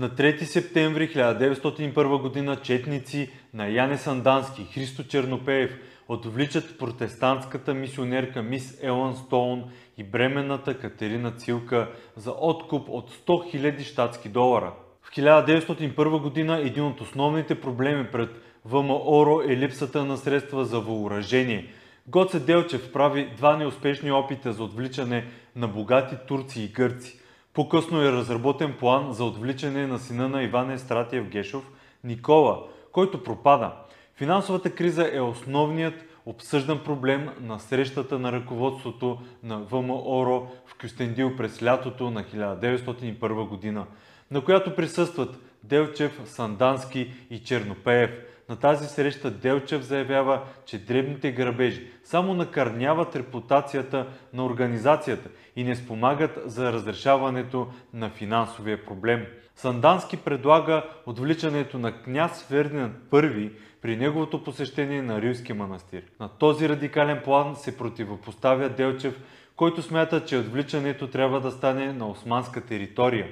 На 3 септември 1901 г. четници на Яне Сандански, Христо Чернопеев отвличат протестантската мисионерка мис Елън Стоун и бременната Катерина Цилка за откуп от 100 000 щатски долара. В 1901 г. един от основните проблеми пред ВМРО е липсата на средства за въоръжение. Гоце Делчев прави два неуспешни опита за отвличане на богати турци и гърци. По-късно е разработен план за отвличане на сина на Иван Естратиев Гешов, Никола, който пропада. Финансовата криза е основният обсъждан проблем на срещата на ръководството на ВМРО в Кюстендил през лятото на 1901 година, на която присъстват Делчев, Сандански и Чернопеев. На тази среща Делчев заявява, че дребните грабежи само накърняват репутацията на организацията и не спомагат за разрешаването на финансовия проблем. Сандански предлага отвличането на княз Фердинанд I при неговото посещение на Рилски манастир. На този радикален план се противопоставя Делчев, който смята, че отвличането трябва да стане на османска територия.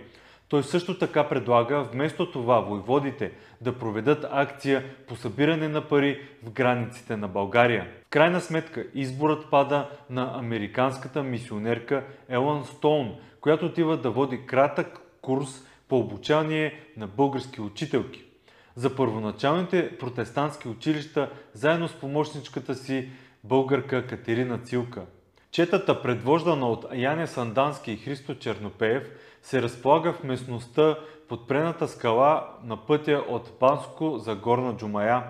Той също така предлага вместо това войводите да проведат акция по събиране на пари в границите на България. В крайна сметка изборът пада на американската мисионерка Елън Стоун, която отива да води кратък курс по обучание на български учителки. За първоначалните протестантски училища, заедно с помощничката си българка Катерина Цилка. Четата, предвождана от Яне Сандански и Христо Чернопеев, се разполага в местността подпрената скала на пътя от Банско за Горна Джумая,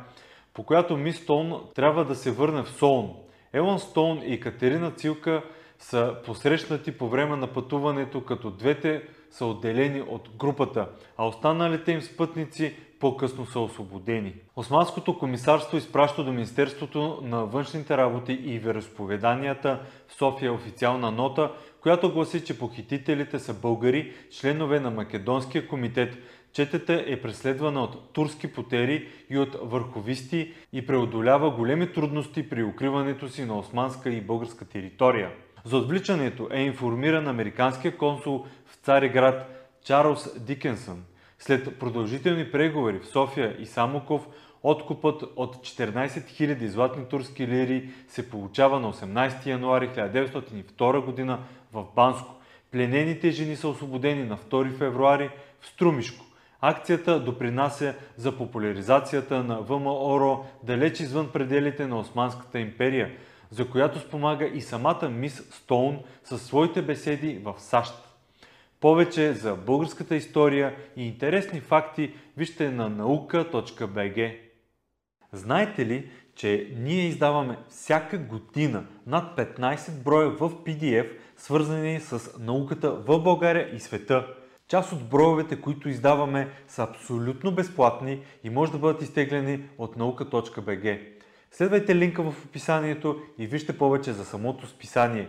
по която мис Стоун трябва да се върне в Солун. Елън Стоун и Катерина Цилка са посрещнати по време на пътуването, като двете са отделени от групата, а останалите им спътници по-късно са освободени. Османското комисарство изпраща до Министерството на външните работи и вероисповеданията в София официална нота, която гласи, че похитителите са българи, членове на Македонския комитет. Четата е преследвана от турски потери и от върховисти и преодолява големи трудности при укриването си на османска и българска територия. За отвличането е информиран американския консул в Цареград Чарлз Дикенсън. След продължителни преговори в София и Самоков, откупът от 14 000 златни турски лири се получава на 18 януари 1902 г. в Банско. Пленените жени са освободени на 2 февруари в Струмишко. Акцията допринася за популяризацията на ВМРО далеч извън пределите на Османската империя, за която спомага и самата мис Стоун със своите беседи в САЩ. Повече за българската история и интересни факти вижте на наука.bg. Знаете ли, че ние издаваме всяка година над 15 броя в PDF, свързани с науката в България и света. Част от броевете, които издаваме, са абсолютно безплатни и може да бъдат изтеглени от наука.bg. Следвайте линка в описанието и вижте повече за самото списание.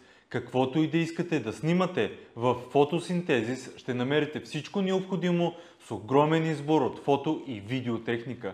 Каквото и да искате да снимате в фотосинтезис, ще намерите всичко необходимо с огромен избор от фото и видеотехника.